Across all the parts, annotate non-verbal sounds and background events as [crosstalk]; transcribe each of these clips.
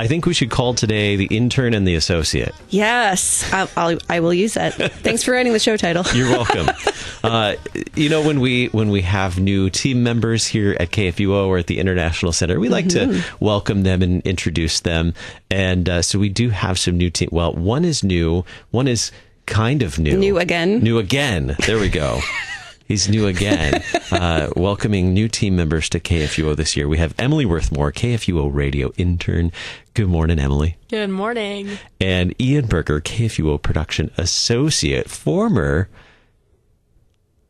I think we should call today the intern and the associate. Yes, I'll, I'll I will use that. Thanks for writing the show title. [laughs] You're welcome. [laughs] uh, you know, when we when we have new team members here at KFUO or at the International Center, we like Mm-hmm. to welcome them and introduce them. And uh, so we do have some new team. Well, one is new, one is kind of new. New again. New again. There we go. [laughs] He's new again, [laughs] uh, welcoming new team members to KFUO this year. We have Emily Worthmore, KFUO radio intern. Good morning, Emily. Good morning. And Ian Burger, KFUO production associate, former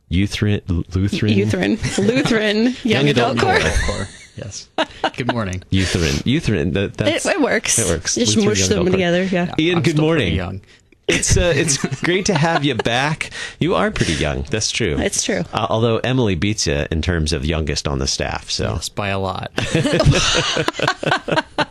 Lutheran, Lutheran, Lutheran, Lutheran, [laughs] young, adult, corps. Core. Yes. Good morning. Lutheran, Lutheran. That, It, it works. It works. Just Lutheran mush them adult together. Yeah. Ian, I'm good still morning. Young. It's uh, it's great to have you back. You are pretty young. That's true. It's true. Uh, although Emily beats you in terms of youngest on the staff. So Yes, by a lot. [laughs] [laughs]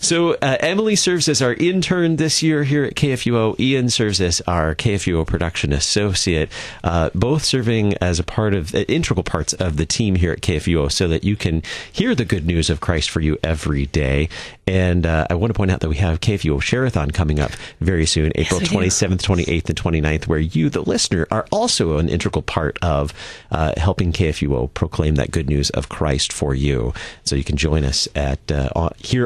So uh, Emily serves as our intern this year here at KFUO. Ian serves as our KFUO production associate, uh, both serving as a part of uh, integral parts of the team here at KFUO, so that you can hear the good news of Christ for you every day. And uh, I want to point out that we have KFUO Sharathon coming up very soon, April we do. 27th, 28th, and 29th, where you, the listener, are also an integral part of uh, helping KFUO proclaim that good news of Christ for you. So you can join us at uh,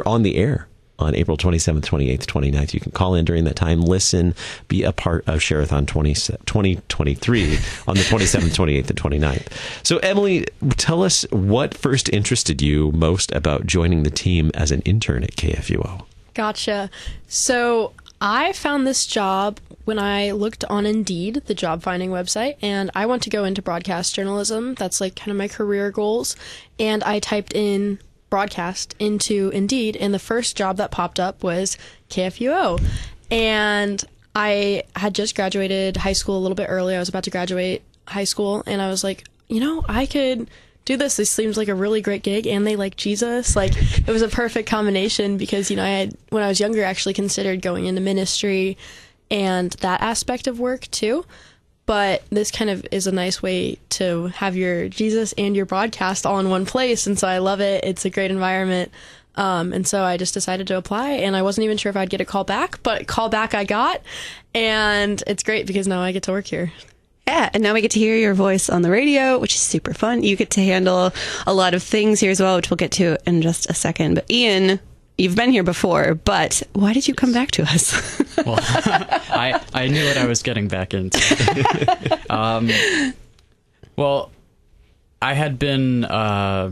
on, here on the air on April 27th, 28th, 29th. You can call in during that time, listen, be a part of Sharathon 20, 2023 on the 27th, 28th, and 29th. So, Emily, tell us what first interested you most about joining the team as an intern at KFUO. Gotcha. So I found this job when I looked on Indeed, the job finding website, and I want to go into broadcast journalism. That's like kind of my career goals. And I typed in broadcast into Indeed, and the first job that popped up was KFUO. And I had just graduated high school a little bit early. I was about to graduate high school, and I was like, you know, I could do this. This seems like a really great gig, and they like Jesus. Like it was a perfect combination because you know I had when I was younger actually considered going into ministry and that aspect of work too. But this kind of is a nice way to have your Jesus and your broadcast all in one place, and so I love it. It's a great environment. Um, and so I just decided to apply, and I wasn't even sure if I'd get a call back, but call back I got, and it's great because now I get to work here. Yeah, and now we get to hear your voice on the radio, which is super fun. You get to handle a lot of things here as well, which we'll get to in just a second. But Ian, you've been here before, but why did you come back to us? [laughs] Well, [laughs] I, I knew what I was getting back into. [laughs] um, well, I had been uh,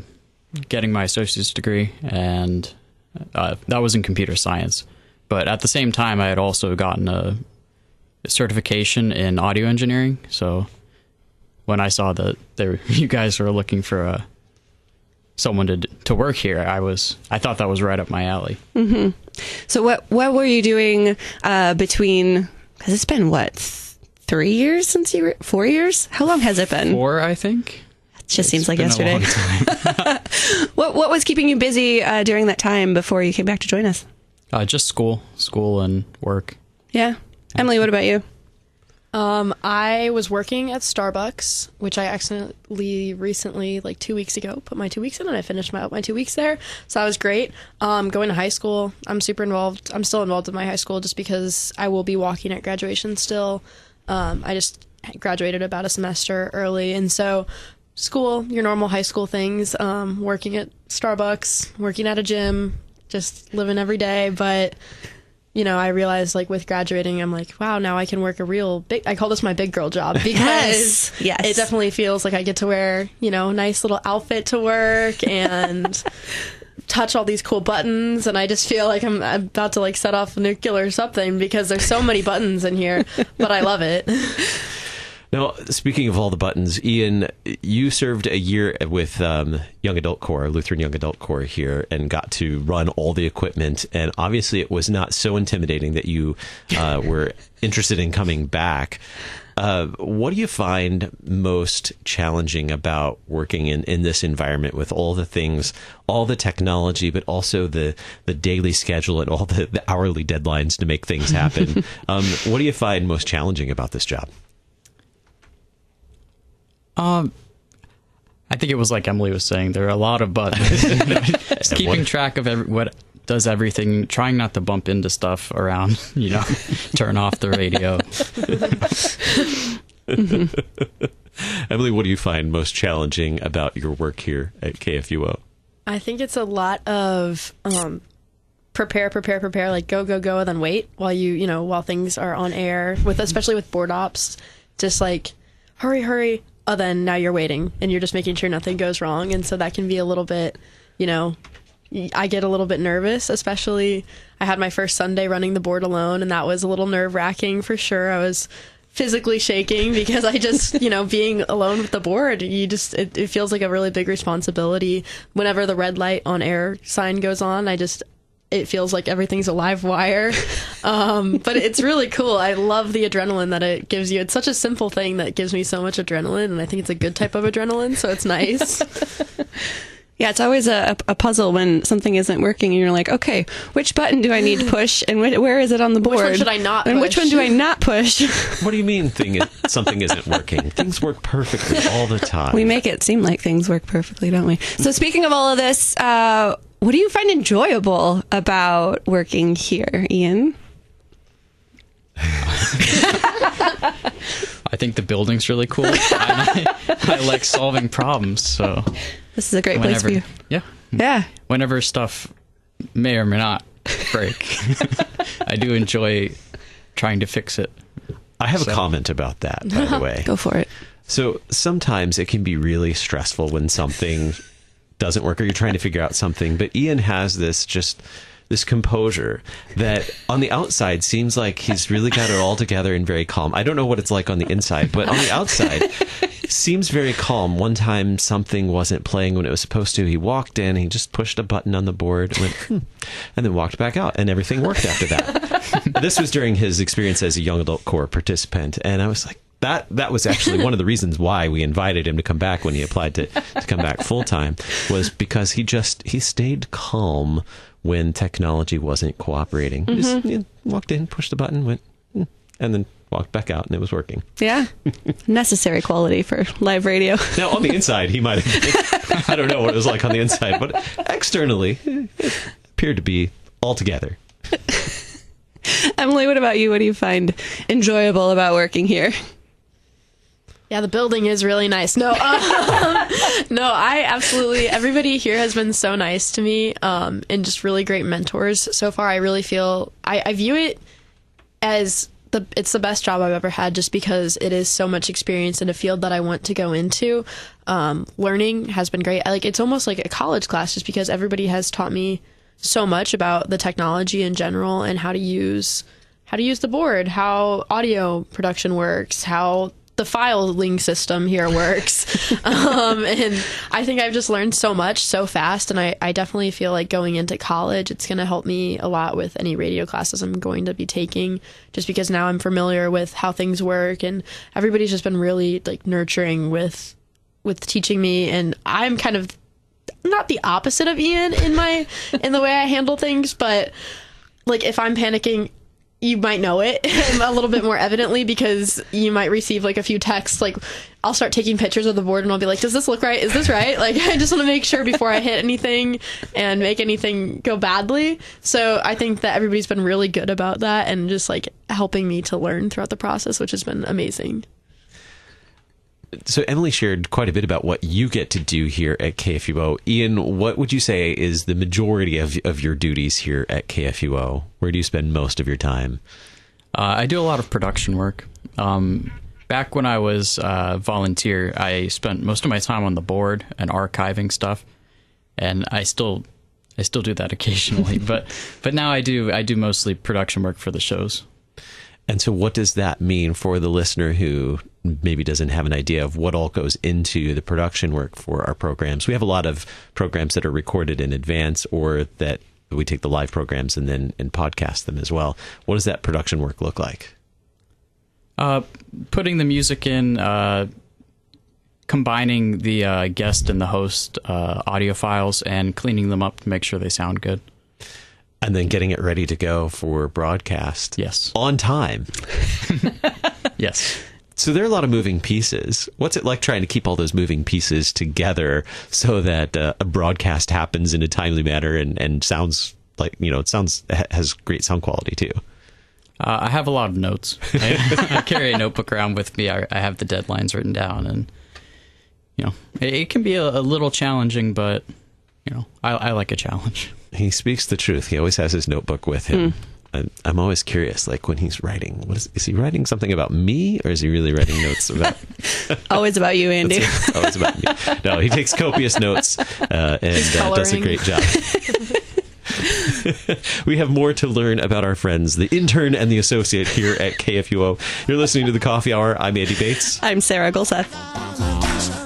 getting my associate's degree, and uh, that was in computer science. But at the same time, I had also gotten a certification in audio engineering. So when I saw that there, you guys were looking for a someone to to work here, I was I thought that was right up my alley. so what what were you doing uh, between? Because it's been what th- three years since you were four years. How long has it been? Four, I think. It just seems like Been a yesterday. long time. [laughs] What what was keeping you busy uh, during that time before you came back to join us? Uh, just school, school and work. Yeah, Emily, what about you? Um, I was working at Starbucks, which I accidentally recently, like two weeks ago, put my two weeks in, and I finished my my two weeks there. So that was great. Um, going to high school, I'm super involved. I'm still involved in my high school just because I will be walking at graduation still. Um, I just graduated about a semester early, and so school, your normal high school things, um, working at Starbucks, working at a gym, just living every day, but you know, I realized like with graduating, I'm like, wow, now I can work a real big. I call this my big girl job [laughs] because Yes, yes. it definitely feels like I get to wear, you know, nice little outfit to work and [laughs] touch all these cool buttons. And I just feel like I'm about to like set off a nuclear or something because there's so many buttons in here, but I love it. [laughs] Now, speaking of all the buttons, Ian, you served a year with um, Young Adult Corps, Lutheran Young Adult Corps here, and got to run all the equipment. And obviously, it was not so intimidating that you uh, [laughs] were interested in coming back. Uh, what do you find most challenging about working in, in this environment with all the things, all the technology, but also the, the daily schedule and all the, the hourly deadlines to make things happen? [laughs] um, what do you find most challenging about this job? Um, I think it was like Emily was saying. There are a lot of buttons. [laughs] Just keeping track of every, what does everything, trying not to bump into stuff around. [laughs] You know, turn off the radio. [laughs] Emily, what do you find most challenging about your work here at KFUO? I think it's a lot of um, prepare, prepare, prepare, like go, go, go, and then wait while you, you know, while things are on air. With especially with board ops, just like hurry, hurry. Oh, then now you're waiting, and you're just making sure nothing goes wrong, and so that can be a little bit, you know, I get a little bit nervous, especially I had my first Sunday running the board alone, and that was a little nerve wracking for sure. I was physically shaking [laughs] because I just, you know, being alone with the board, you just, it, it feels like a really big responsibility. Whenever the red light on air sign goes on, I just, it feels like everything's a live wire. [laughs] Um, but it's really cool. I love the adrenaline that it gives you. It's such a simple thing that gives me so much adrenaline, and I think it's a good type of adrenaline, so it's nice. [laughs] Yeah, it's always a, a puzzle when something isn't working and you're like, okay, which button do I need to push and wh- where is it on the board? Which one should I not And which one do I not push? [laughs] What do you mean thing is, something isn't working? Things work perfectly all the time. we make it seem like things work perfectly, don't we? So, speaking of all of this, uh, what do you find enjoyable about working here, Ian? [laughs] I think the building's really cool. [laughs] I, I like solving problems. So This is a great place for you. yeah, Yeah. whenever stuff may or may not break, [laughs] I do enjoy trying to fix it. I have a comment about that, by the way. Go for it. So sometimes it can be really stressful when something doesn't work or you're trying to figure out something. But Ian has this just this composure that on the outside seems like he's really got it all together and very calm. I don't know what it's like on the inside, but on the outside seems very calm. One time something wasn't playing when it was supposed to. He walked in, he just pushed a button on the board, went, hmm, and then walked back out, and everything worked after that. [laughs] this was during his experience as a young adult corps participant, and I was like, that that was actually [laughs] one of the reasons why we invited him to come back when he applied to, to come back full time was because he just he stayed calm when technology wasn't cooperating. He just you know, walked in, pushed the button, went, hmm, and then walked back out, and it was working. Yeah. [laughs] Necessary quality for live radio. Now on the inside, he might have. I don't know what it was like on the inside, but externally, it appeared to be all together. [laughs] Emily, what about you? What do you find enjoyable about working here? Yeah, the building is really nice. No, um, [laughs] no, I absolutely. Everybody here has been so nice to me, um, and just really great mentors so far. I really feel I, I view it as the it's the best job I've ever had, just because it is so much experience in a field that I want to go into. Um, learning has been great. I, like it's almost like a college class, just because everybody has taught me so much about the technology in general and how to use how to use the board, how audio production works, how the filing system here works. [laughs] um, and I think I've just learned so much so fast. And I, I definitely feel like going into college, it's going to help me a lot with any radio classes I'm going to be taking, just because now I'm familiar with how things work. And everybody's just been really like nurturing with with teaching me and I'm kind of not the opposite of Ian in my in the way I handle things, but like if I'm panicking, you might know it [laughs] a little bit more evidently because you might receive like a few texts like I'll start taking pictures of the board and I'll be like, does this look right? Is this right? [laughs] Like I just want to make sure before I hit anything and make anything go badly. So I think that everybody's been really good about that and just like helping me to learn throughout the process, which has been amazing. So Emily shared quite a bit about what you get to do here at KFUO. Ian, what would you say is the majority of of your duties here at KFUO? Where do you spend most of your time? Uh, I do a lot of production work. Um, back when I was uh, volunteer, I spent most of my time on the board and archiving stuff, and I still I still do that [laughs] occasionally. [laughs] but but now I do I do mostly production work for the shows. And so, what does that mean for the listener who maybe doesn't have an idea of what all goes into the production work for our programs. We have a lot of programs that are recorded in advance or that we take the live programs and then and podcast them as well. What does that production work look like? Uh, putting the music in, uh, combining the uh, guest and the host uh, audio files, and cleaning them up to make sure they sound good. And then getting it ready to go for broadcast. Yes. On time. [laughs] Yes. So there are a lot of moving pieces. What's it like trying to keep all those moving pieces together so that uh, a broadcast happens in a timely manner and, and sounds like, you know, it sounds, has great sound quality too? Uh, I have a lot of notes. [laughs] I, I, carry a notebook around with me. I, I, have the deadlines written down, and you know, it, it can be a, a, little challenging, but you know, I, I, like a challenge. He speaks the truth. He always has his notebook with him. Mm. I'm always curious, like when he's writing, what is, is he writing something about me, or is he really writing notes about? [laughs] [laughs] always about you, Andy. always about me. No, he takes copious notes uh, and uh, does a great job. [laughs] we have more to learn about our friends, the intern and the associate here at KFUO. You're listening to the Coffee Hour. I'm Andy Bates. I'm Sarah Gulseth.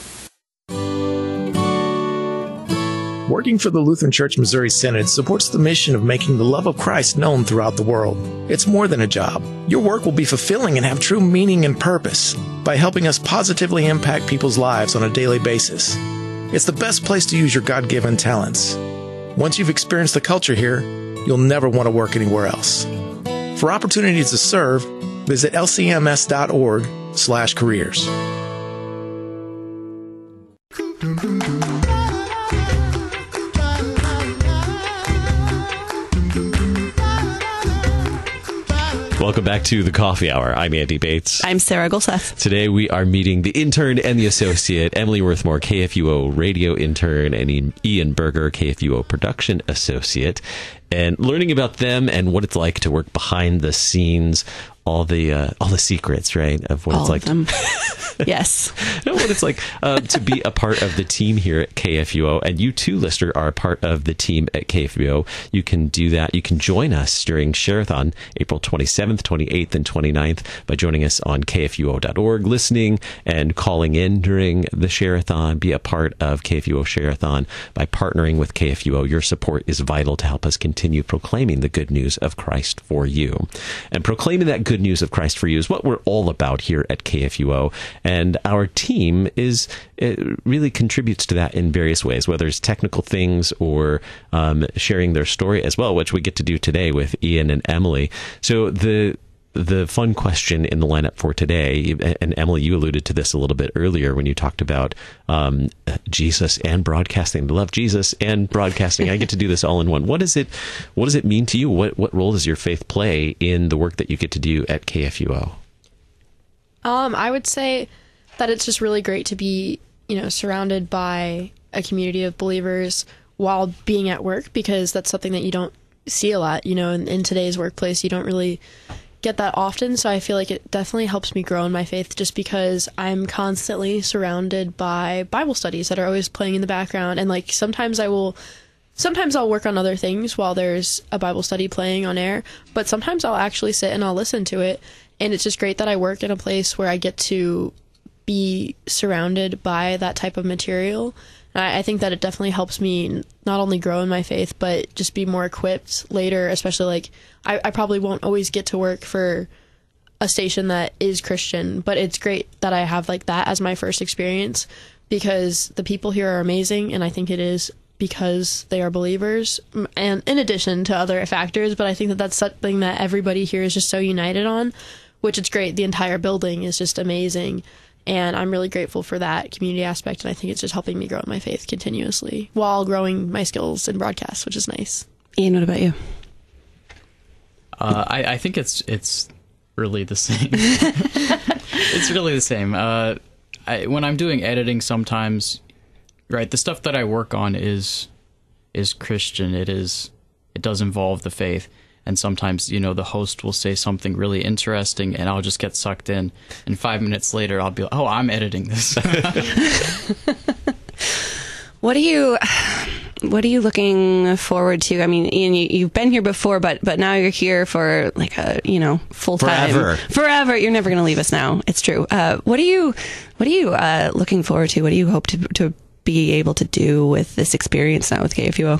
Working for the Lutheran Church Missouri Synod supports the mission of making the love of Christ known throughout the world. It's more than a job. Your work will be fulfilling and have true meaning and purpose by helping us positively impact people's lives on a daily basis. It's the best place to use your God given talents. Once you've experienced the culture here, you'll never want to work anywhere else. For opportunities to serve, visit lcms.org/careers. Welcome back to the Coffee Hour. I'm Andy Bates. I'm Sarah Gulseth. Today we are meeting the intern and the associate, Emily Worthmore, KFUO radio intern, and Ian Burger, KFUO production associate, and learning about them and what it's like to work behind the scenes all the uh, all the secrets, right, of what all it's like. Them. [laughs] yes, [laughs] know what it's like uh, to be a part of the team here at KFUO, and you too, listener, are a part of the team at KFUO. You can do that. You can join us during Sharathon, April 27th, 28th, and 29th by joining us on KFUO.org, listening and calling in during the Sharathon. Be a part of KFUO Sharathon by partnering with KFUO. Your support is vital to help us continue proclaiming the good news of Christ for you, and proclaiming that good news of Christ for you is what we're all about here at KFUO. And our team is really contributes to that in various ways, whether it's technical things or um, sharing their story as well, which we get to do today with Ian and Emily. So the the fun question in the lineup for today, and Emily, you alluded to this a little bit earlier when you talked about um, Jesus and broadcasting. I love Jesus and broadcasting. I get to do this all in one. What does it? What does it mean to you? What what role does your faith play in the work that you get to do at KFUO? Um, I would say that it's just really great to be, you know, surrounded by a community of believers while being at work because that's something that you don't see a lot. You know, in, in today's workplace, you don't really get that often. So I feel like it definitely helps me grow in my faith just because I'm constantly surrounded by Bible studies that are always playing in the background. And like sometimes I will, sometimes I'll work on other things while there's a Bible study playing on air, but sometimes I'll actually sit and I'll listen to it. And it's just great that I work in a place where I get to be surrounded by that type of material. I, think that it definitely helps me not only grow in my faith, but just be more equipped later, especially like I, I probably won't always get to work for a station that is Christian, but it's great that I have like that as my first experience because the people here are amazing, and I think it is because they are believers, and in addition to other factors. But I think that that's something that everybody here is just so united on, which is great. The entire building is just amazing. And I'm really grateful for that community aspect. And I think it's just helping me grow in my faith continuously while growing my skills in broadcast, which is nice. Ian, what about you? Uh, I, I think it's it's really the [laughs] same. [laughs] it's really the same. Uh, I, when I'm doing editing, sometimes, right, the stuff that I work on is is Christian. It is it does involve the faith, and sometimes you know the host will say something really interesting, and I'll just get sucked in. And five minutes later, I'll be like, oh, I'm editing this. [laughs] What are you what are you looking forward to? I mean, Ian, you, you've been here before, but but now you're here for like a you know full time Forever. Forever. You're never going to leave us now. It's true. Uh, what are you what are you uh, looking forward to? What do you hope to to be able to do with this experience now with KFUO?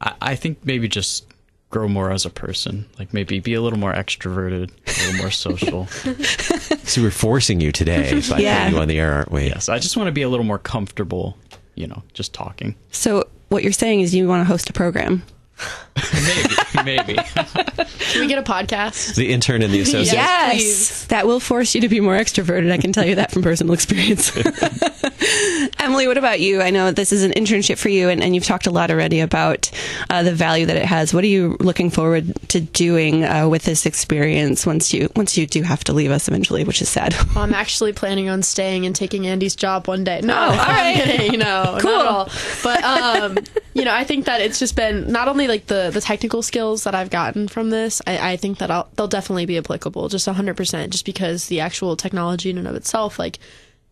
I, I think maybe just grow more as a person. Like maybe be a little more extroverted, a little more social. [laughs] So we're forcing you today by Yeah. putting you on the air, aren't we? yes, I just want to be a little more comfortable. You know, just talking. So what you're saying is you want to host a program. [laughs] Maybe, maybe. Can we get a podcast? The intern and the associate. Yes. please. that will force you to be more extroverted. I can tell you that from personal experience. [laughs] Emily, what about you? I know this is an internship for you, and, and you've talked a lot already about uh, the value that it has. What are you looking forward to doing uh, with this experience once you once you do have to leave us eventually, which is sad. Well, I'm actually planning on staying and taking Andy's job one day. No, Oh, [laughs] all right. I'm kidding. No, Cool. not at all. But um, you know, I think that it's just been not only like the the technical skills that I've gotten from this. I, I think that I'll, they'll definitely be applicable, just 100, percent just because the actual technology in and of itself, like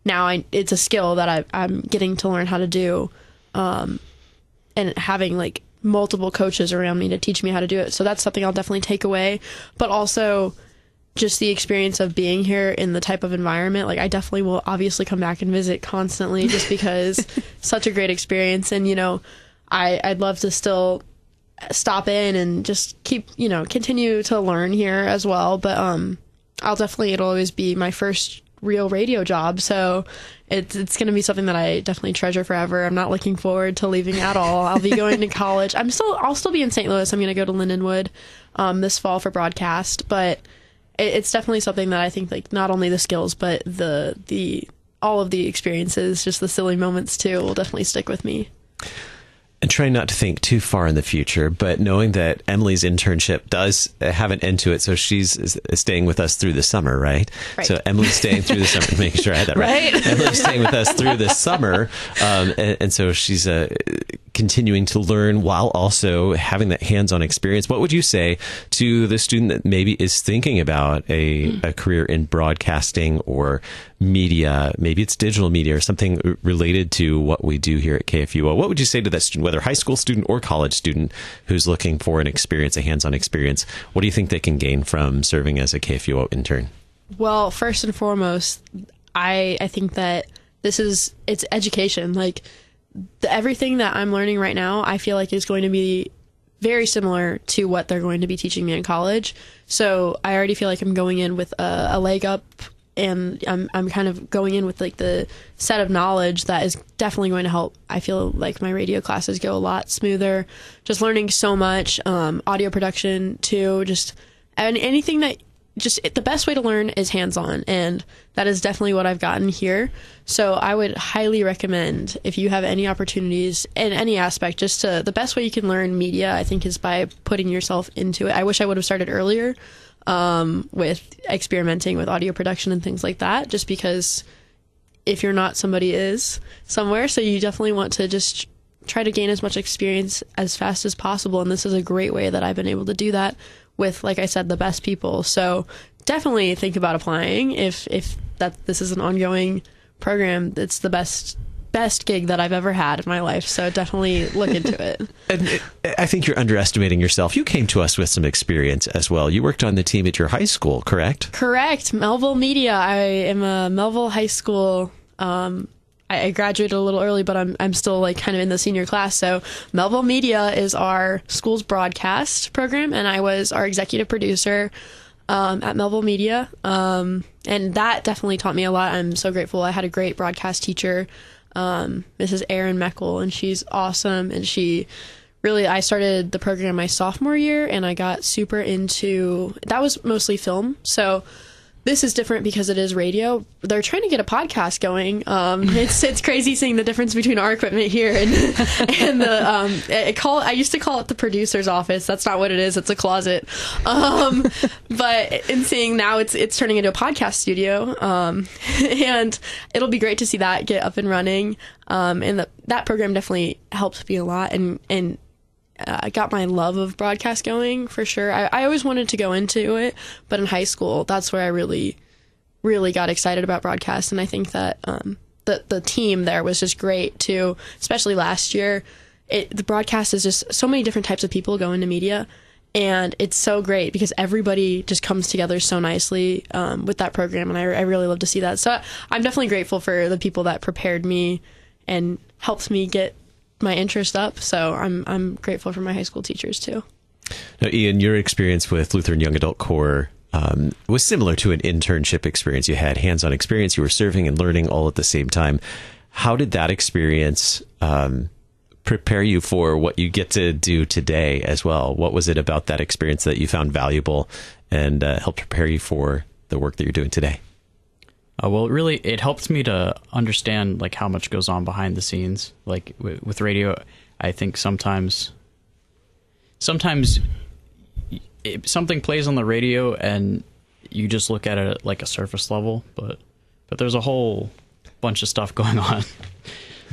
now, I it's a skill that I, I'm getting to learn how to do, um, and having like multiple coaches around me to teach me how to do it. So that's something I'll definitely take away. But also just the experience of being here in the type of environment like i definitely will obviously come back and visit constantly just because [laughs] such a great experience and you know i i'd love to still stop in and just keep you know continue to learn here as well but um i'll definitely it'll always be my first real radio job so it's it's going to be something that I definitely treasure forever. I'm not looking forward to leaving at all. I'll be going to [laughs] college. I'm still I'll still be in St. Louis. I'm going to go to Lindenwood um, this fall for broadcast, but it, it's definitely something that I think like not only the skills but the the all of the experiences, just the silly moments too, will definitely stick with me. And trying not to think too far in the future, but knowing that Emily's internship does have an end to it, so she's staying with us through the summer, right? Right. So Emily's staying through the summer. [laughs] Making sure I had that right. Right. Emily's staying with us through the summer, um, and, and so she's uh, continuing to learn while also having that hands-on experience. What would you say to the student that maybe is thinking about a, a career in broadcasting or media? Maybe it's digital media or something related to what we do here at KFUO. What would you say to that student, whether high school student or college student, who's looking for an experience, a hands-on experience? What do you think they can gain from serving as a KFUO intern? Well, first and foremost, I I think that this is it's education. Like the, everything that I'm learning right now, I feel like is going to be very similar to what they're going to be teaching me in college. So I already feel like I'm going in with a, a leg up, and I'm I'm kind of going in with like the set of knowledge that is definitely going to help. I feel like my radio classes go a lot smoother. Just learning so much, um, audio production too. Just and anything that just the best way to learn is hands on and that is definitely what I've gotten here. So I would highly recommend if you have any opportunities in any aspect just to the best way you can learn media I think is by putting yourself into it. I wish I would have started earlier um, with experimenting with audio production and things like that just because if you're not somebody is somewhere so you definitely want to just try to gain as much experience as fast as possible and this is a great way that I've been able to do that with like I said the best people so definitely think about applying if if that this is an ongoing program it's the best best gig that I've ever had in my life so definitely look into it [laughs] And uh, I think you're underestimating yourself. You came to us with some experience as well. You worked on the team at your high school, correct? Correct. Mehlville Media. I am a Mehlville High School. Um, I, I graduated a little early, but I'm I'm still like kind of in the senior class. So Mehlville Media is our school's broadcast program, and I was our executive producer. um, at Mehlville Media, um, and that definitely taught me a lot. I'm so grateful. I had a great broadcast teacher, um, Mrs. Erin Meckel, and she's awesome. And she really, I started the program my sophomore year, and I got super into that was mostly film. So this is different because it is radio. They're trying to get a podcast going. Um, [laughs] it's it's crazy seeing the difference between our equipment here and [laughs] and the um, it call. I used to call it the producer's office. That's not what it is. It's a closet. Um, [laughs] but in seeing now, it's it's turning into a podcast studio. Um, and it'll be great to see that get up and running. Um, and the, that program definitely helped me a lot. And and uh, got my love of broadcast going for sure. I, I always wanted to go into it, but in high school, that's where I really, really got excited about broadcast. And I think that um, the the team there was just great too, especially last year. It, the broadcast is just so many different types of people go into media, and it's so great because everybody just comes together so nicely um, with that program, and I, I really love to see that. So I'm definitely grateful for the people that prepared me and helped me get my interest up. So I'm I'm grateful for my high school teachers too. Now, Ian, your experience with Lutheran Young Adult Corps um, was similar to an internship experience. You had hands-on experience. You were serving and learning all at the same time. How did that experience um, prepare you for what you get to do today as well? What was it about that experience that you found valuable and uh, helped prepare you for the work that you're doing today? Uh, well, it really, it helped me to understand like how much goes on behind the scenes. Like w- with radio, I think sometimes, sometimes it, something plays on the radio and you just look at it at like a surface level, but but there's a whole bunch of stuff [laughs] going on.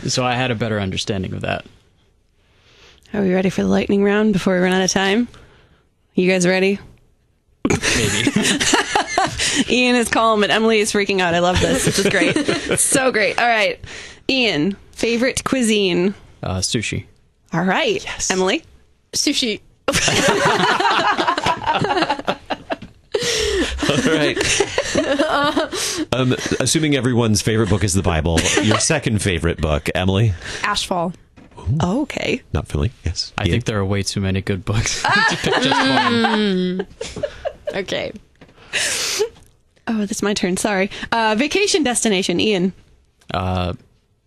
so I had a better understanding of that. Are we ready for the lightning round before we run out of time? You guys ready? Maybe. [laughs] Ian is calm and Emily is freaking out. I love this. This is great. [laughs] so great. All right. Ian, favorite cuisine? uh, sushi. All right. Yes. Emily? Sushi. [laughs] All right. um, assuming everyone's favorite book is the Bible, your second favorite book, Emily? Ashfall. Oh, okay. Not Philly. Yes. I Ian? think there are way too many good books to pick just one. Okay. Oh, that's my turn. Sorry. Uh, vacation destination, Ian. Uh,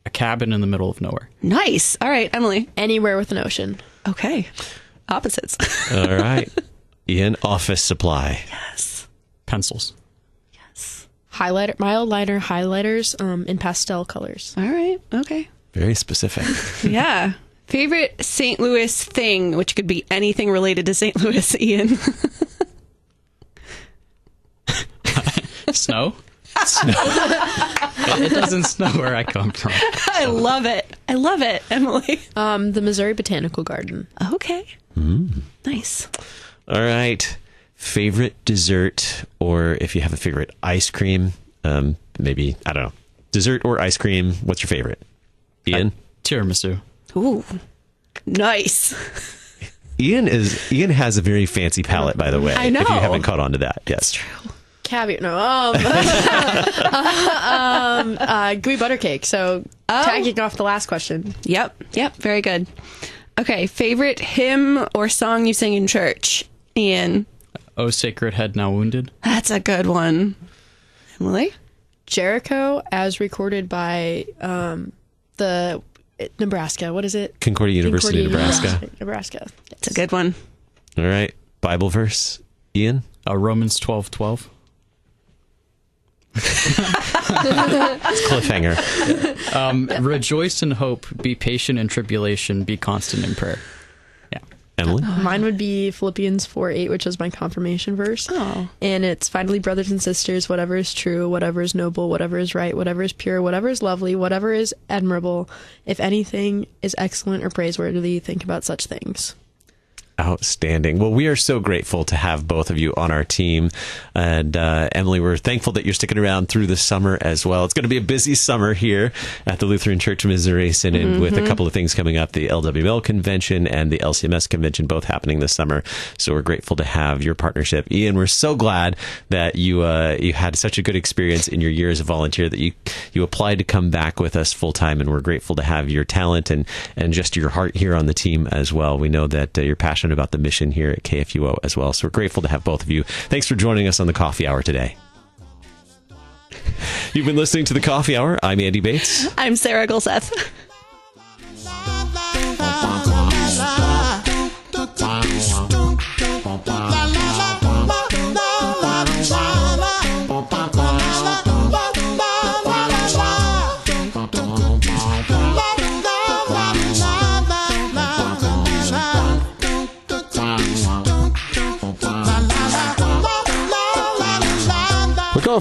a cabin in the middle of nowhere. Nice. All right, Emily. Anywhere with an ocean. Okay. Opposites. [laughs] All right. Ian, office supply. Yes. Pencils. Yes. Highlighter, Mildliner highlighters um, in pastel colors. All right. Okay. Very specific. [laughs] Yeah. Favorite St. Louis thing, which could be anything related to St. Louis, [laughs] Ian. Snow? Snow. it, [laughs] it doesn't snow where I come from. I love it. I love it, Emily. Um, the Missouri Botanical Garden. Okay. Nice. All right. Favorite dessert, or if you have a favorite ice cream, um, maybe, I don't know, dessert or ice cream, what's your favorite? Ian? Tiramisu. Ooh. Nice. Ian is Ian has a very fancy palate, by the way. I know. If you haven't caught on to that, yes. Caviar. No. Um, [laughs] um, uh, gooey butter cake. So tagging off the last question. Yep. Yep. Very good. Okay. Favorite hymn or song you sing in church, Ian? Oh, Sacred Head Now Wounded. That's a good one. Emily? Jericho, as recorded by um, the Nebraska. What is it? Concordia University, Concordia Nebraska. Nebraska. It's a good one. All right. Bible verse, Ian? Uh, Romans twelve twelve. It's cliffhanger. [laughs] Um, Rejoice in hope, be patient in tribulation, be constant in prayer. Yeah. Emily? Mine would be Philippians 4 8, which is my confirmation verse. Oh. And it's finally, brothers and sisters, whatever is true, whatever is noble, whatever is right, whatever is pure, whatever is lovely, whatever is admirable, if anything is excellent or praiseworthy, think about such things. Outstanding. Well, we are so grateful to have both of you on our team. And uh, Emily, we're thankful that you're sticking around through the summer as well. It's going to be a busy summer here at the Lutheran Church Missouri Synod with a couple of things coming up the LWML convention and the LCMS convention both happening this summer. So we're grateful to have your partnership. Ian, we're so glad that you uh, you had such a good experience in your year as a volunteer that you you applied to come back with us full time. And we're grateful to have your talent and, and just your heart here on the team as well. We know that uh, you're passionate passionate about the mission here at KFUO as well. So we're grateful to have both of you. Thanks for joining us on the coffee hour today. You've been listening to the Coffee Hour. I'm Andy Bates. I'm Sarah Gulseth. [laughs]